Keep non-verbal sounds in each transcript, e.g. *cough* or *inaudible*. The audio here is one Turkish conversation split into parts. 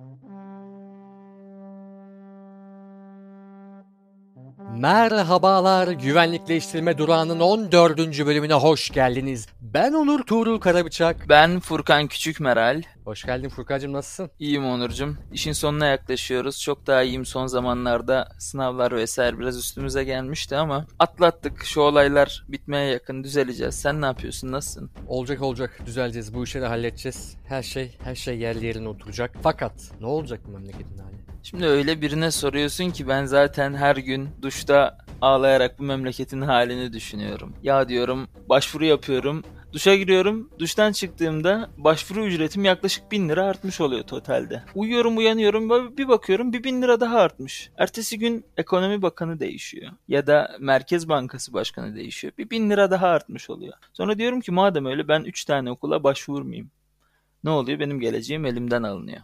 Mm-hmm. Merhabalar, güvenlikleştirme durağının 14. bölümüne hoş geldiniz. Ben Onur Tuğrul Karabıçak. Ben Furkan Küçük Meral. Hoş geldin Furkan'cığım nasılsın? İyiyim Onurcuğum. İşin sonuna yaklaşıyoruz. Çok daha iyiyim son zamanlarda. Sınavlar vesaire biraz üstümüze gelmişti ama atlattık. Şu olaylar bitmeye yakın düzeleceğiz. Sen ne yapıyorsun? Nasılsın? Olacak olacak, düzeleceğiz. Bu işleri halledeceğiz. Her şey, her şey yerli yerine oturacak. Fakat ne olacak bu memleketin hali? Şimdi öyle birine soruyorsun ki ben zaten her gün duşta ağlayarak bu memleketin halini düşünüyorum. Ya diyorum başvuru yapıyorum. Duşa giriyorum. Duştan çıktığımda başvuru ücretim yaklaşık 1000 lira artmış oluyor totalde. Uyuyorum uyanıyorum bir bakıyorum bir 1000 lira daha artmış. Ertesi gün ekonomi bakanı değişiyor. Ya da Merkez Bankası başkanı değişiyor. Bir 1000 lira daha artmış oluyor. Sonra diyorum ki madem öyle ben 3 tane okula başvurmayayım. Ne oluyor? Benim geleceğim elimden alınıyor.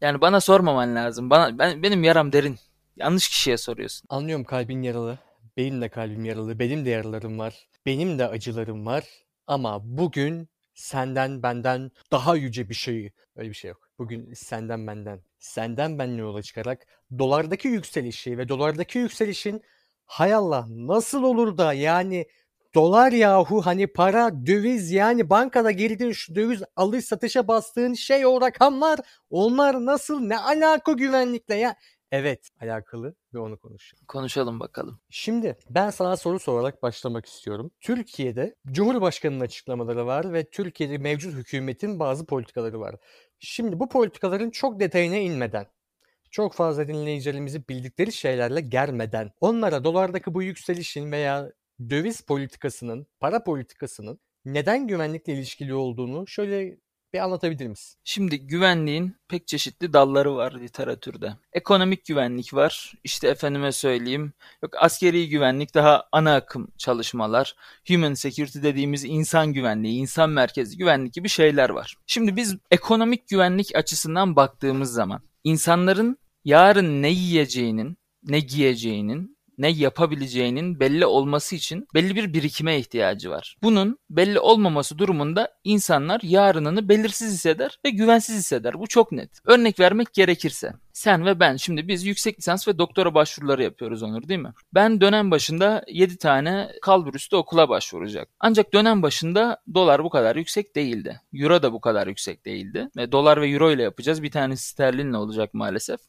Yani bana sormaman lazım. Bana ben benim yaram derin. Yanlış kişiye soruyorsun. Anlıyorum kalbin yaralı. Benim de kalbim yaralı. Benim de yaralarım var. Benim de acılarım var. Ama bugün senden benden daha yüce bir şey. Öyle bir şey yok. Bugün senden benden. Senden benle yola çıkarak dolardaki yükselişi ve dolardaki yükselişin hay Allah nasıl olur da yani dolar yahu hani para döviz yani bankada girdiğin şu döviz alış satışa bastığın şey o rakamlar onlar nasıl ne alaka güvenlikle ya evet alakalı ve onu konuşuyor. Konuşalım bakalım. Şimdi ben sana soru sorarak başlamak istiyorum. Türkiye'de Cumhurbaşkanı'nın açıklamaları var ve Türkiye'de mevcut hükümetin bazı politikaları var. Şimdi bu politikaların çok detayına inmeden çok fazla dinleyicilerimizi bildikleri şeylerle germeden onlara dolardaki bu yükselişin veya döviz politikasının, para politikasının neden güvenlikle ilişkili olduğunu şöyle bir anlatabilir misin? Şimdi güvenliğin pek çeşitli dalları var literatürde. Ekonomik güvenlik var. İşte efendime söyleyeyim. Yok askeri güvenlik daha ana akım çalışmalar. Human security dediğimiz insan güvenliği, insan merkezli güvenlik gibi şeyler var. Şimdi biz ekonomik güvenlik açısından baktığımız zaman insanların yarın ne yiyeceğinin, ne giyeceğinin ne yapabileceğinin belli olması için belli bir birikime ihtiyacı var. Bunun belli olmaması durumunda insanlar yarınını belirsiz hisseder ve güvensiz hisseder. Bu çok net. Örnek vermek gerekirse sen ve ben şimdi biz yüksek lisans ve doktora başvuruları yapıyoruz Onur değil mi? Ben dönem başında 7 tane kalburüstü okula başvuracak. Ancak dönem başında dolar bu kadar yüksek değildi. Euro da bu kadar yüksek değildi. Ve dolar ve euro ile yapacağız. Bir tanesi sterlinle olacak maalesef.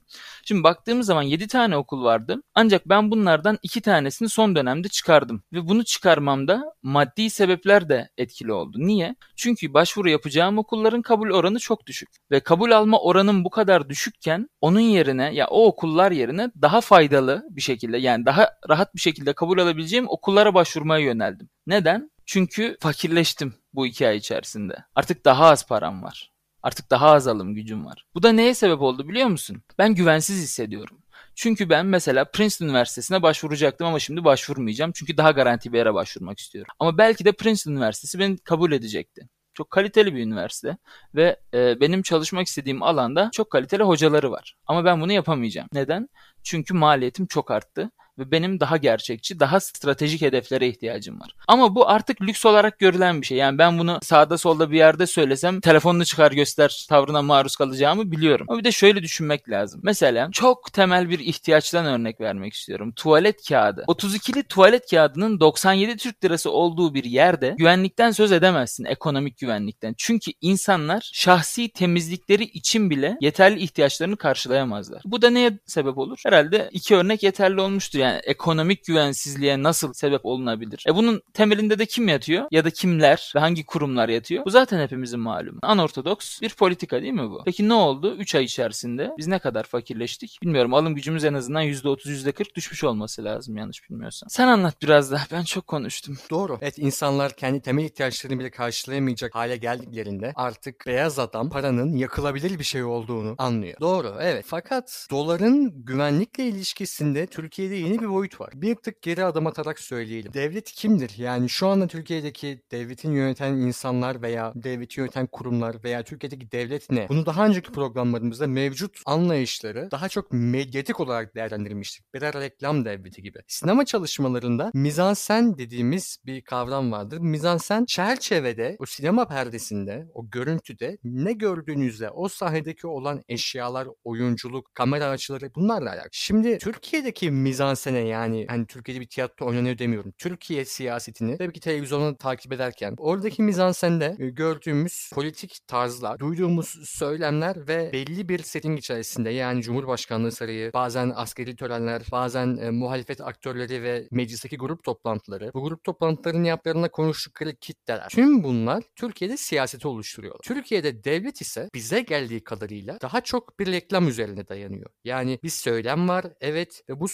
Şimdi baktığımız zaman 7 tane okul vardı. Ancak ben bunlardan 2 tanesini son dönemde çıkardım. Ve bunu çıkarmamda maddi sebepler de etkili oldu. Niye? Çünkü başvuru yapacağım okulların kabul oranı çok düşük. Ve kabul alma oranım bu kadar düşükken onun yerine ya o okullar yerine daha faydalı bir şekilde yani daha rahat bir şekilde kabul alabileceğim okullara başvurmaya yöneldim. Neden? Çünkü fakirleştim bu iki ay içerisinde. Artık daha az param var. Artık daha az alım gücüm var. Bu da neye sebep oldu biliyor musun? Ben güvensiz hissediyorum. Çünkü ben mesela Princeton Üniversitesi'ne başvuracaktım ama şimdi başvurmayacağım. Çünkü daha garanti bir yere başvurmak istiyorum. Ama belki de Princeton Üniversitesi beni kabul edecekti. Çok kaliteli bir üniversite ve e, benim çalışmak istediğim alanda çok kaliteli hocaları var. Ama ben bunu yapamayacağım. Neden? Çünkü maliyetim çok arttı ve benim daha gerçekçi, daha stratejik hedeflere ihtiyacım var. Ama bu artık lüks olarak görülen bir şey. Yani ben bunu sağda solda bir yerde söylesem telefonunu çıkar göster tavrına maruz kalacağımı biliyorum. Ama bir de şöyle düşünmek lazım. Mesela çok temel bir ihtiyaçtan örnek vermek istiyorum. Tuvalet kağıdı. 32'li tuvalet kağıdının 97 Türk lirası olduğu bir yerde güvenlikten söz edemezsin. Ekonomik güvenlikten. Çünkü insanlar şahsi temizlikleri için bile yeterli ihtiyaçlarını karşılayamazlar. Bu da neye sebep olur? Herhalde iki örnek yeterli olmuştur. Yani ekonomik güvensizliğe nasıl sebep olunabilir? E bunun temelinde de kim yatıyor? Ya da kimler ve hangi kurumlar yatıyor? Bu zaten hepimizin malumu. Anortodoks bir politika değil mi bu? Peki ne oldu? 3 ay içerisinde biz ne kadar fakirleştik? Bilmiyorum. Alım gücümüz en azından %30, %40 düşmüş olması lazım yanlış bilmiyorsam. Sen anlat biraz daha. Ben çok konuştum. Doğru. Evet insanlar kendi temel ihtiyaçlarını bile karşılayamayacak hale geldiklerinde artık beyaz adam paranın yakılabilir bir şey olduğunu anlıyor. Doğru evet. Fakat doların güvenlikle ilişkisinde Türkiye'de yeni yeni bir boyut var. Bir tık geri adım atarak söyleyelim. Devlet kimdir? Yani şu anda Türkiye'deki devletin yöneten insanlar veya devleti yöneten kurumlar veya Türkiye'deki devlet ne? Bunu daha önceki programlarımızda mevcut anlayışları daha çok medyatik olarak değerlendirmiştik. Birer reklam devleti gibi. Sinema çalışmalarında mizansen dediğimiz bir kavram vardır. Mizansen çerçevede o sinema perdesinde o görüntüde ne gördüğünüzde o sahnedeki olan eşyalar, oyunculuk, kamera açıları bunlarla alakalı. Şimdi Türkiye'deki mizansene yani hani Türkiye'de bir tiyatro oynanıyor demiyorum. Türkiye siyasetini tabii ki televizyonda takip ederken oradaki mizansende e, gördüğümüz politik tarzlar, duyduğumuz söylemler ve belli bir setting içerisinde yani Cumhurbaşkanlığı sarayı, bazen askeri törenler, bazen e, muhalefet aktörleri ve meclisteki grup toplantıları, bu grup toplantılarının yaplarına konuştukları kitleler. Tüm bunlar Türkiye'de siyaseti oluşturuyorlar. Türkiye'de devlet ise bize geldiği kadarıyla daha çok bir reklam üzerine dayanıyor. Yani bir söylem var evet ve bu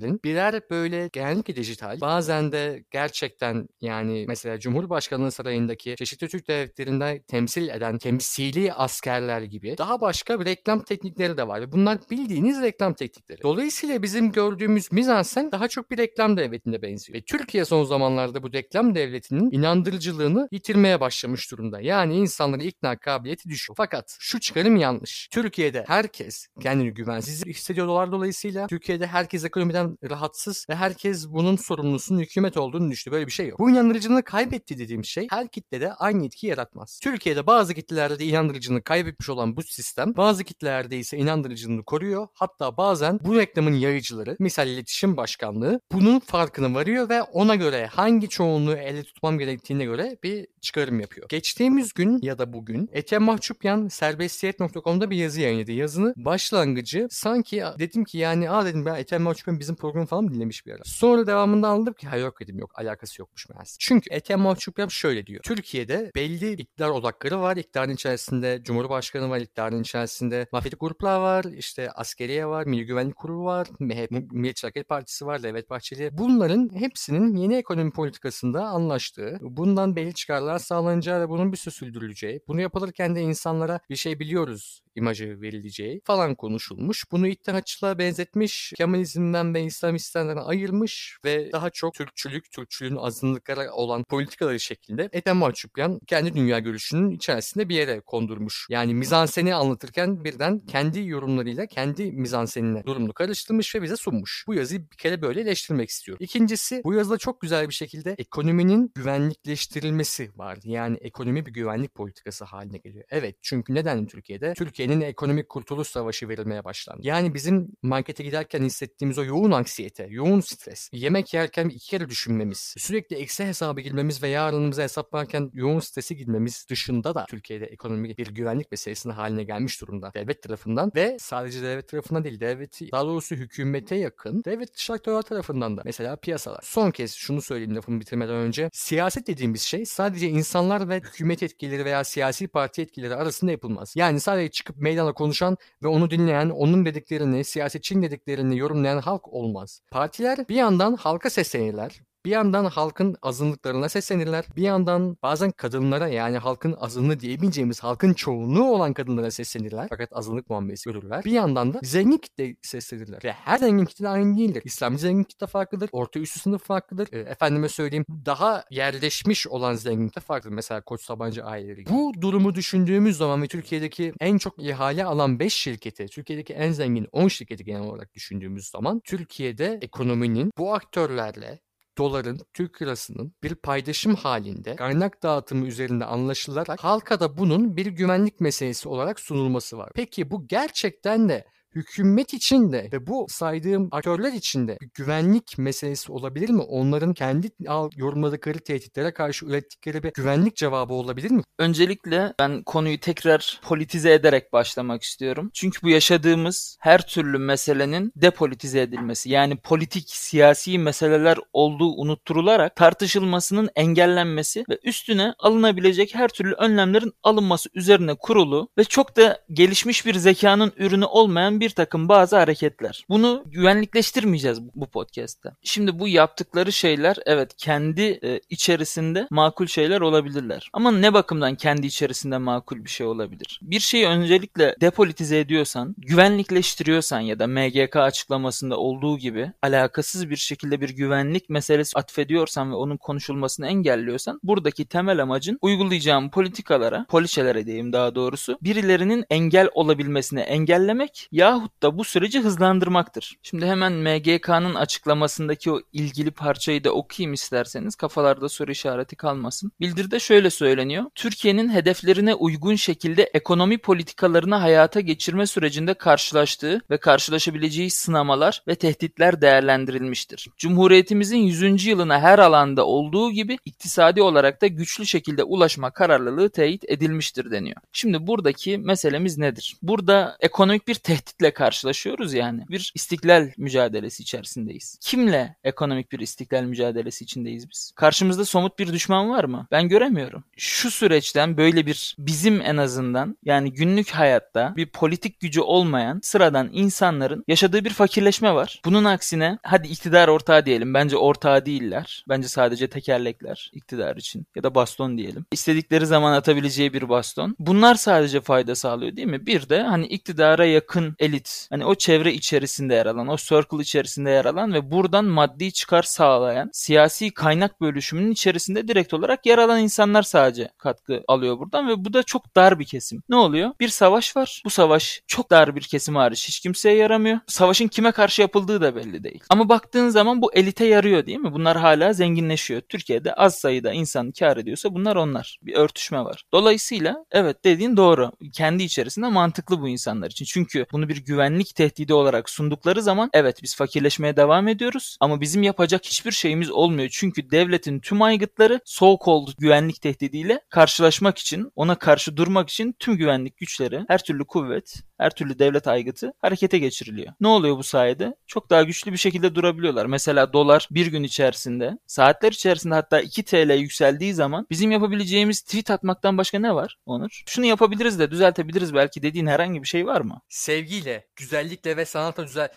söylemlerin birer böyle genellikle dijital bazen de gerçekten yani mesela Cumhurbaşkanlığı sarayındaki çeşitli Türk devletlerinde temsil eden temsili askerler gibi daha başka bir reklam teknikleri de var bunlar bildiğiniz reklam teknikleri. Dolayısıyla bizim gördüğümüz mizansen daha çok bir reklam devletine benziyor. Ve Türkiye son zamanlarda bu reklam devletinin inandırıcılığını yitirmeye başlamış durumda. Yani insanların ikna kabiliyeti düşüyor. Fakat şu çıkarım yanlış. Türkiye'de herkes kendini güvensiz hissediyorlar dolayısıyla. Türkiye'de herkes ekonomiden rahatsız ve herkes bunun sorumlusunun hükümet olduğunu düşünüyor. Böyle bir şey yok. Bu inandırıcılığını kaybetti dediğim şey her kitlede aynı etki yaratmaz. Türkiye'de bazı kitlelerde de inandırıcılığını kaybetmiş olan bu sistem bazı kitlelerde ise inandırıcılığını koruyor. Hatta bazen bu reklamın yayıcıları misal iletişim başkanlığı bunun farkına varıyor ve ona göre hangi çoğunluğu elde tutmam gerektiğine göre bir çıkarım yapıyor. Geçtiğimiz gün ya da bugün Ethem Mahçupyan serbestiyet.com'da bir yazı yayınladı. Yazını başlangıcı sanki dedim ki yani aa dedim ben Ethem Mahçupyan bizim programı falan dinlemiş bir ara. Sonra devamında anladım ki hayır yok dedim yok alakası yokmuş meğerse. Çünkü Ethem Mahçupyan şöyle diyor. Türkiye'de belli iktidar odakları var. İktidarın içerisinde Cumhurbaşkanı var. iktidarın içerisinde mafyatik gruplar var. işte askeriye var. Milli Güvenlik Kurulu var. MHP, Milliyetçi Hareket Partisi var. Devlet Bahçeli. Bunların hepsinin yeni ekonomi politikasında anlaştığı, bundan belli çıkarlar sağlanacağı ve bunun bir süre sürdürüleceği, bunu yapılırken de insanlara bir şey biliyoruz imajı verileceği falan konuşulmuş. Bunu İttihatçılığa benzetmiş, Kemalizmden ve İslamistlerden ayırmış ve daha çok Türkçülük, Türkçülüğün azınlıklara olan politikaları şeklinde Ethem Mahçupyan kendi dünya görüşünün içerisinde bir yere kondurmuş. Yani mizanseni anlatırken birden kendi yorumlarıyla kendi mizansenine durumunu karıştırmış ve bize sunmuş. Bu yazıyı bir kere böyle eleştirmek istiyorum. İkincisi bu yazıda çok güzel bir şekilde ekonominin güvenlikleştirilmesi var. Yani ekonomi bir güvenlik politikası haline geliyor. Evet çünkü neden Türkiye'de? Türkiye'nin ekonomik kurtuluş savaşı verilmeye başlandı. Yani bizim markete giderken hissettiğimiz o yoğun anksiyete, yoğun stres, yemek yerken iki kere düşünmemiz, sürekli eksi hesabı girmemiz ve yarınımıza hesaplarken yoğun stresi girmemiz dışında da Türkiye'de ekonomik bir güvenlik meselesine haline gelmiş durumda devlet tarafından ve sadece devlet tarafından değil devleti daha doğrusu hükümete yakın devlet dışı aktörler tarafından da mesela piyasalar. Son kez şunu söyleyeyim lafımı bitirmeden önce. Siyaset dediğimiz şey sadece insanlar ve hükümet etkileri veya siyasi parti etkileri arasında yapılmaz. Yani sadece çıkıp meydana konuşan ve onu dinleyen, onun dediklerini, siyasetçinin dediklerini yorumlayan halk olmaz. Partiler bir yandan halka seslenirler. Bir yandan halkın azınlıklarına seslenirler. Bir yandan bazen kadınlara yani halkın azınlığı diyemeyeceğimiz halkın çoğunluğu olan kadınlara seslenirler. Fakat azınlık muamelesi görürler. Bir yandan da zengin kitle seslenirler. Ve her zengin kitle aynı değildir. İslamcı zengin kitle farklıdır. Orta üstü sınıf farklıdır. E, efendime söyleyeyim daha yerleşmiş olan zengin kitle farklıdır. Mesela Koç Sabancı aileleri. Bu durumu düşündüğümüz zaman ve Türkiye'deki en çok ihale alan 5 şirketi, Türkiye'deki en zengin 10 şirketi genel olarak düşündüğümüz zaman Türkiye'de ekonominin bu aktörlerle doların, Türk lirasının bir paydaşım halinde kaynak dağıtımı üzerinde anlaşılarak halka da bunun bir güvenlik meselesi olarak sunulması var. Peki bu gerçekten de hükümet için de ve bu saydığım aktörler için de bir güvenlik meselesi olabilir mi? Onların kendi yorumladıkları tehditlere karşı ürettikleri bir güvenlik cevabı olabilir mi? Öncelikle ben konuyu tekrar politize ederek başlamak istiyorum. Çünkü bu yaşadığımız her türlü meselenin depolitize edilmesi yani politik siyasi meseleler olduğu unutturularak tartışılmasının engellenmesi ve üstüne alınabilecek her türlü önlemlerin alınması üzerine kurulu ve çok da gelişmiş bir zekanın ürünü olmayan bir takım bazı hareketler. Bunu güvenlikleştirmeyeceğiz bu podcast'te. Şimdi bu yaptıkları şeyler evet kendi e, içerisinde makul şeyler olabilirler. Ama ne bakımdan kendi içerisinde makul bir şey olabilir? Bir şeyi öncelikle depolitize ediyorsan, güvenlikleştiriyorsan ya da MGK açıklamasında olduğu gibi alakasız bir şekilde bir güvenlik meselesi atfediyorsan ve onun konuşulmasını engelliyorsan buradaki temel amacın uygulayacağım politikalara, poliçelere diyeyim daha doğrusu birilerinin engel olabilmesini engellemek yahut da bu süreci hızlandırmaktır. Şimdi hemen MGK'nın açıklamasındaki o ilgili parçayı da okuyayım isterseniz kafalarda soru işareti kalmasın. Bildiride şöyle söyleniyor. Türkiye'nin hedeflerine uygun şekilde ekonomi politikalarını hayata geçirme sürecinde karşılaştığı ve karşılaşabileceği sınamalar ve tehditler değerlendirilmiştir. Cumhuriyetimizin 100. yılına her alanda olduğu gibi iktisadi olarak da güçlü şekilde ulaşma kararlılığı teyit edilmiştir deniyor. Şimdi buradaki meselemiz nedir? Burada ekonomik bir tehditle karşılaşıyoruz yani. Bir istiklal mücadelesi içerisindeyiz. Kimle ekonomik bir istiklal mücadelesi içindeyiz biz? Karşımızda somut bir düşman var mı? Ben göremiyorum. Şu süreçten böyle bir bizim en azından yani günlük hayatta bir politik gücü olmayan sıradan insanların yaşadığı bir fakirleşme var. Bunun aksine hadi iktidar ortağı diyelim. Bence ortağı değiller. Bence sadece tekerlekler iktidar için ya da baston diyelim. İstedikleri zaman atabileceği bir baston. Bunlar sadece fayda sağlıyor değil mi? Bir de hani iktidara yakın elit. Hani o çevre içerisinde yer alan, o circle içerisinde yer alan ve buradan maddi çıkar sağlayan siyasi kaynak bölüşümünün içerisinde direkt olarak yer alan insanlar sadece katkı alıyor buradan ve bu da çok dar bir kesim. Ne oluyor? Bir savaş var. Bu savaş çok dar bir kesim hariç hiç kimseye yaramıyor. Savaşın kime karşı yapıldığı da belli değil. Ama baktığın zaman bu elite yarıyor değil mi? Bunlar hala zenginleşiyor. Türkiye'de az sayıda insan kar ediyorsa bunlar onlar. Bir örtüşme var. Dolayısıyla evet dediğin doğru. Kendi içerisinde mantıklı bu insanlar için. Çünkü bunu bir güvenlik tehdidi olarak sundukları zaman evet biz fakirleşmeye devam ediyoruz ama bizim yapacak hiçbir şeyimiz olmuyor. Çünkü devletin tüm aygıtları so called güvenlik tehdidiyle karşılaşmak için, ona karşı durmak için tüm güvenlik güçleri, her türlü kuvvet, her türlü devlet aygıtı harekete geçiriliyor. Ne oluyor bu sayede? Çok daha güçlü bir şekilde durabiliyorlar. Mesela dolar bir gün içerisinde, saatler içerisinde hatta 2 TL yükseldiği zaman bizim yapabileceğimiz tweet atmaktan başka ne var Onur? Şunu yapabiliriz de düzeltebiliriz belki dediğin herhangi bir şey var mı? Sevgiyle, güzellikle ve sanatla düzel...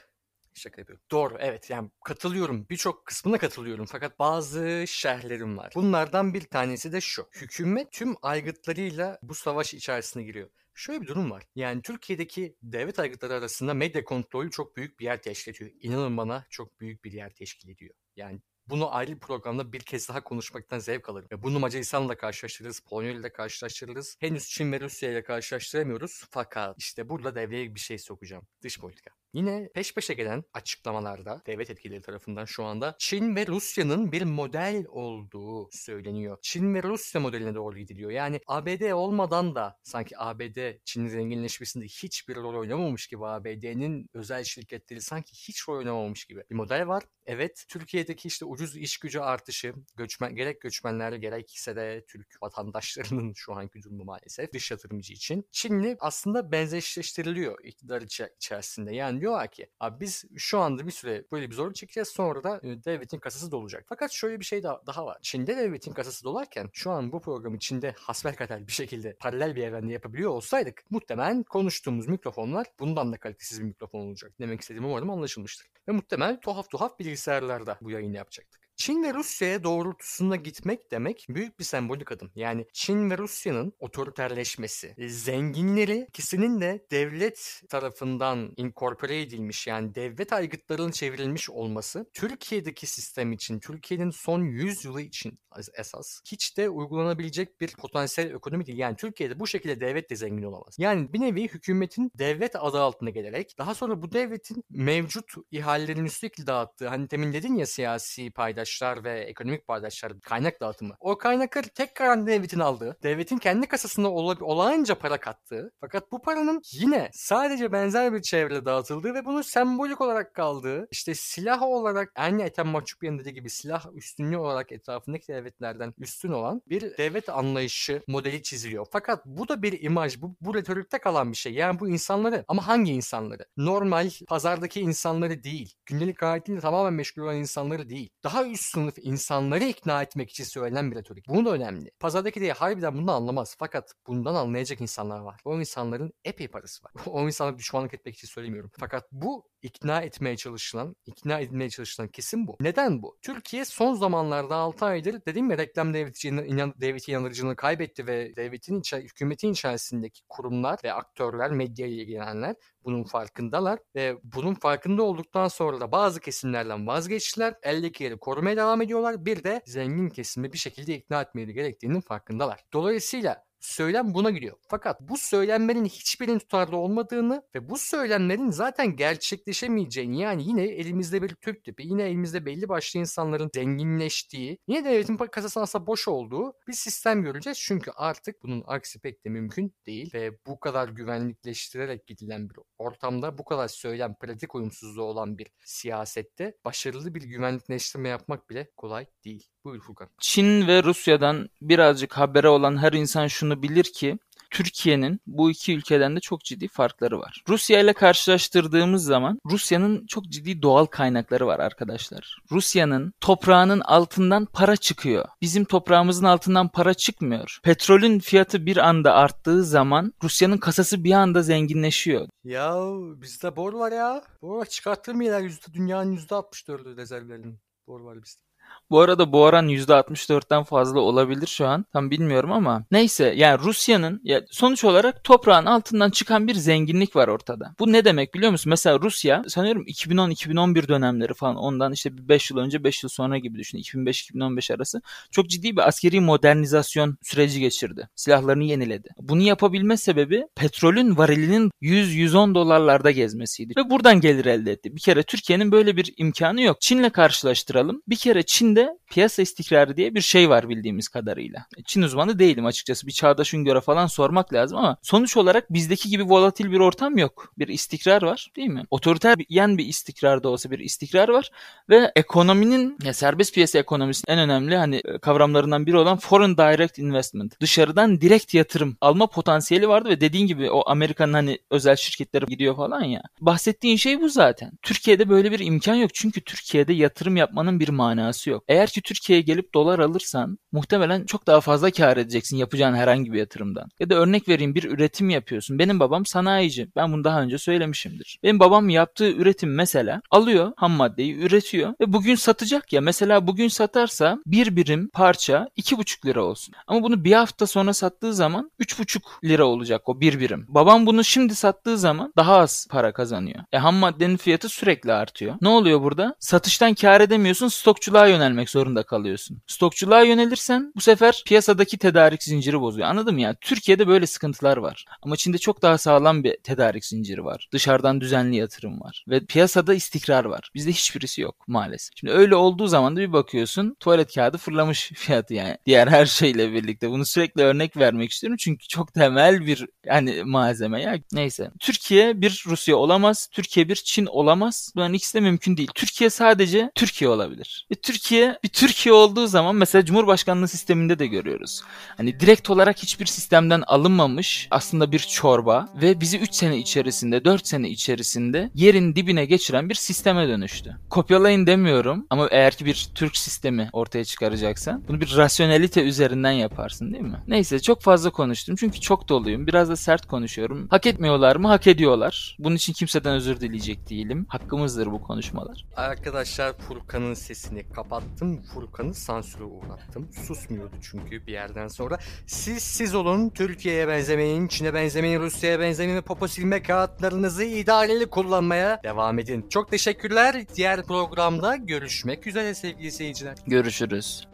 Şaka yapıyorum. Doğru evet yani katılıyorum. Birçok kısmına katılıyorum fakat bazı şerhlerim var. Bunlardan bir tanesi de şu. Hükümet tüm aygıtlarıyla bu savaş içerisine giriyor. Şöyle bir durum var. Yani Türkiye'deki devlet aygıtları arasında medya kontrolü çok büyük bir yer teşkil ediyor. İnanın bana çok büyük bir yer teşkil ediyor. Yani bunu ayrı bir programda bir kez daha konuşmaktan zevk alırım. Ve bunu Macaristan'la karşılaştırırız, Polonya ile karşılaştırırız. Henüz Çin ve Rusya ile karşılaştıramıyoruz. Fakat işte burada devreye bir şey sokacağım. Dış politika. Yine peş peşe gelen açıklamalarda devlet etkileri tarafından şu anda Çin ve Rusya'nın bir model olduğu söyleniyor. Çin ve Rusya modeline doğru gidiliyor. Yani ABD olmadan da sanki ABD Çin'in zenginleşmesinde hiçbir rol oynamamış gibi ABD'nin özel şirketleri sanki hiç rol oynamamış gibi bir model var. Evet Türkiye'deki işte ucuz iş gücü artışı göçmen, gerek göçmenler gerekse de Türk vatandaşlarının şu anki durumu maalesef dış yatırımcı için Çinli aslında benzeşleştiriliyor iktidar içerisinde. Yani diyorlar ki abi biz şu anda bir süre böyle bir zorluk çekeceğiz sonra da devletin kasası dolacak. Fakat şöyle bir şey daha, daha var. Çin'de devletin kasası dolarken şu an bu programı Çin'de hasbelkader bir şekilde paralel bir evrende yapabiliyor olsaydık muhtemelen konuştuğumuz mikrofonlar bundan da kalitesiz bir mikrofon olacak. Demek istediğim umarım anlaşılmıştır. Ve muhtemelen tuhaf tuhaf bilgisayarlarda bu yayını yapacaktık. Çin ve Rusya'ya doğrultusunda gitmek demek büyük bir sembolik adım. Yani Çin ve Rusya'nın otoriterleşmesi, e, zenginleri ikisinin de devlet tarafından inkorpore edilmiş yani devlet aygıtlarının çevrilmiş olması Türkiye'deki sistem için, Türkiye'nin son 100 yılı için esas hiç de uygulanabilecek bir potansiyel ekonomi değil. Yani Türkiye'de bu şekilde devlet de zengin olamaz. Yani bir nevi hükümetin devlet adı altına gelerek daha sonra bu devletin mevcut ihalelerini sürekli dağıttığı hani temin dedin ya siyasi paydaşlar ve ekonomik paydaşlar kaynak dağıtımı. O kaynakları tekrar devletin aldığı, devletin kendi kasasına ol- olağanca para kattığı fakat bu paranın yine sadece benzer bir çevrede dağıtıldığı ve bunun sembolik olarak kaldığı işte silah olarak aynı Ethem Mahçupyan'ın dediği gibi silah üstünlüğü olarak etrafındaki devletlerden üstün olan bir devlet anlayışı modeli çiziliyor. Fakat bu da bir imaj, bu, bu retorikte kalan bir şey. Yani bu insanları ama hangi insanları? Normal pazardaki insanları değil. Gündelik hayatıyla tamamen meşgul olan insanları değil. Daha üst sınıf insanları ikna etmek için söylenen bir retorik. Bu da önemli. Pazardaki de harbiden bunu anlamaz. Fakat bundan anlayacak insanlar var. O insanların epey parası var. *laughs* o insanlara düşmanlık etmek için söylemiyorum. Fakat bu ikna etmeye çalışılan, ikna edilmeye çalışılan kesim bu. Neden bu? Türkiye son zamanlarda 6 aydır dedim ya reklam devleti, inan, devleti inandırıcılığını kaybetti ve devletin hükümetin içerisindeki kurumlar ve aktörler, medya ile ilgilenenler bunun farkındalar ve bunun farkında olduktan sonra da bazı kesimlerden vazgeçtiler. Eldeki yeri korumaya devam ediyorlar. Bir de zengin kesimi bir şekilde ikna etmeleri gerektiğinin farkındalar. Dolayısıyla söylem buna gidiyor. Fakat bu söylenmenin hiçbirinin tutarlı olmadığını ve bu söylemlerin zaten gerçekleşemeyeceğini yani yine elimizde bir Türk tipi, yine elimizde belli başlı insanların zenginleştiği, yine devletin kasasının aslında boş olduğu bir sistem göreceğiz. Çünkü artık bunun aksi pek de mümkün değil ve bu kadar güvenlikleştirerek gidilen bir ortamda bu kadar söylem, pratik uyumsuzluğu olan bir siyasette başarılı bir güvenlikleştirme yapmak bile kolay değil. Buyur Furkan. Çin ve Rusya'dan birazcık habere olan her insan şunu bilir ki Türkiye'nin bu iki ülkeden de çok ciddi farkları var. Rusya ile karşılaştırdığımız zaman Rusya'nın çok ciddi doğal kaynakları var arkadaşlar. Rusya'nın toprağının altından para çıkıyor. Bizim toprağımızın altından para çıkmıyor. Petrolün fiyatı bir anda arttığı zaman Rusya'nın kasası bir anda zenginleşiyor. Ya bizde bor var ya. Bor var çıkarttırmıyorlar yüzde, dünyanın %64'ü rezervlerinin. Bor var bizde. Bu arada bu oran %64'ten fazla olabilir şu an. Tam bilmiyorum ama. Neyse yani Rusya'nın ya sonuç olarak toprağın altından çıkan bir zenginlik var ortada. Bu ne demek biliyor musun? Mesela Rusya sanıyorum 2010-2011 dönemleri falan ondan işte 5 yıl önce 5 yıl sonra gibi düşün. 2005-2015 arası çok ciddi bir askeri modernizasyon süreci geçirdi. Silahlarını yeniledi. Bunu yapabilme sebebi petrolün varilinin 100-110 dolarlarda gezmesiydi. Ve buradan gelir elde etti. Bir kere Türkiye'nin böyle bir imkanı yok. Çin'le karşılaştıralım. Bir kere Çin'de piyasa istikrarı diye bir şey var bildiğimiz kadarıyla. Çin uzmanı değilim açıkçası. Bir çağdaşın göre falan sormak lazım ama sonuç olarak bizdeki gibi volatil bir ortam yok. Bir istikrar var değil mi? Otoriter yen bir istikrar da olsa bir istikrar var ve ekonominin ya serbest piyasa ekonomisinin en önemli hani e, kavramlarından biri olan foreign direct investment. Dışarıdan direkt yatırım alma potansiyeli vardı ve dediğin gibi o Amerika'nın hani özel şirketleri gidiyor falan ya. Bahsettiğin şey bu zaten. Türkiye'de böyle bir imkan yok. Çünkü Türkiye'de yatırım yapmanın bir manası yok. Eğer ki Türkiye'ye gelip dolar alırsan muhtemelen çok daha fazla kar edeceksin yapacağın herhangi bir yatırımdan. Ya da örnek vereyim bir üretim yapıyorsun. Benim babam sanayici. Ben bunu daha önce söylemişimdir. Benim babam yaptığı üretim mesela alıyor ham maddeyi üretiyor ve bugün satacak ya. Mesela bugün satarsa bir birim parça iki buçuk lira olsun. Ama bunu bir hafta sonra sattığı zaman üç buçuk lira olacak o bir birim. Babam bunu şimdi sattığı zaman daha az para kazanıyor. E ham maddenin fiyatı sürekli artıyor. Ne oluyor burada? Satıştan kar edemiyorsun stokçuluğa yönelmek zorunda kalıyorsun. Stokçuluğa yönelirsen bu sefer piyasadaki tedarik zinciri bozuyor. Anladın mı ya? Türkiye'de böyle sıkıntılar var. Ama Çin'de çok daha sağlam bir tedarik zinciri var. Dışarıdan düzenli yatırım var. Ve piyasada istikrar var. Bizde hiçbirisi yok maalesef. Şimdi öyle olduğu zaman da bir bakıyorsun tuvalet kağıdı fırlamış *laughs* fiyatı yani. Diğer her şeyle birlikte. Bunu sürekli örnek vermek istiyorum. Çünkü çok temel bir yani malzeme ya. Neyse. Türkiye bir Rusya olamaz. Türkiye bir Çin olamaz. Bunların ikisi de mümkün değil. Türkiye sadece Türkiye olabilir. Ve Türkiye bir Türkiye olduğu zaman mesela Cumhurbaşkanlığı sisteminde de görüyoruz. Hani direkt olarak hiçbir sistemden alınmamış aslında bir çorba ve bizi 3 sene içerisinde 4 sene içerisinde yerin dibine geçiren bir sisteme dönüştü. Kopyalayın demiyorum ama eğer ki bir Türk sistemi ortaya çıkaracaksan bunu bir rasyonelite üzerinden yaparsın değil mi? Neyse çok fazla konuştum çünkü çok doluyum. Biraz da sert konuşuyorum. Hak etmiyorlar mı? Hak ediyorlar. Bunun için kimseden özür dileyecek değilim. Hakkımızdır bu konuşmalar. Arkadaşlar Furkan'ın sesini kapattım. Furkan'ı sansüre uğrattım. Susmuyordu çünkü bir yerden sonra. Siz siz olun. Türkiye'ye benzemeyin, Çin'e benzemeyin, Rusya'ya benzemeyin ve popo silme kağıtlarınızı idareli kullanmaya devam edin. Çok teşekkürler. Diğer programda görüşmek üzere sevgili seyirciler. Görüşürüz.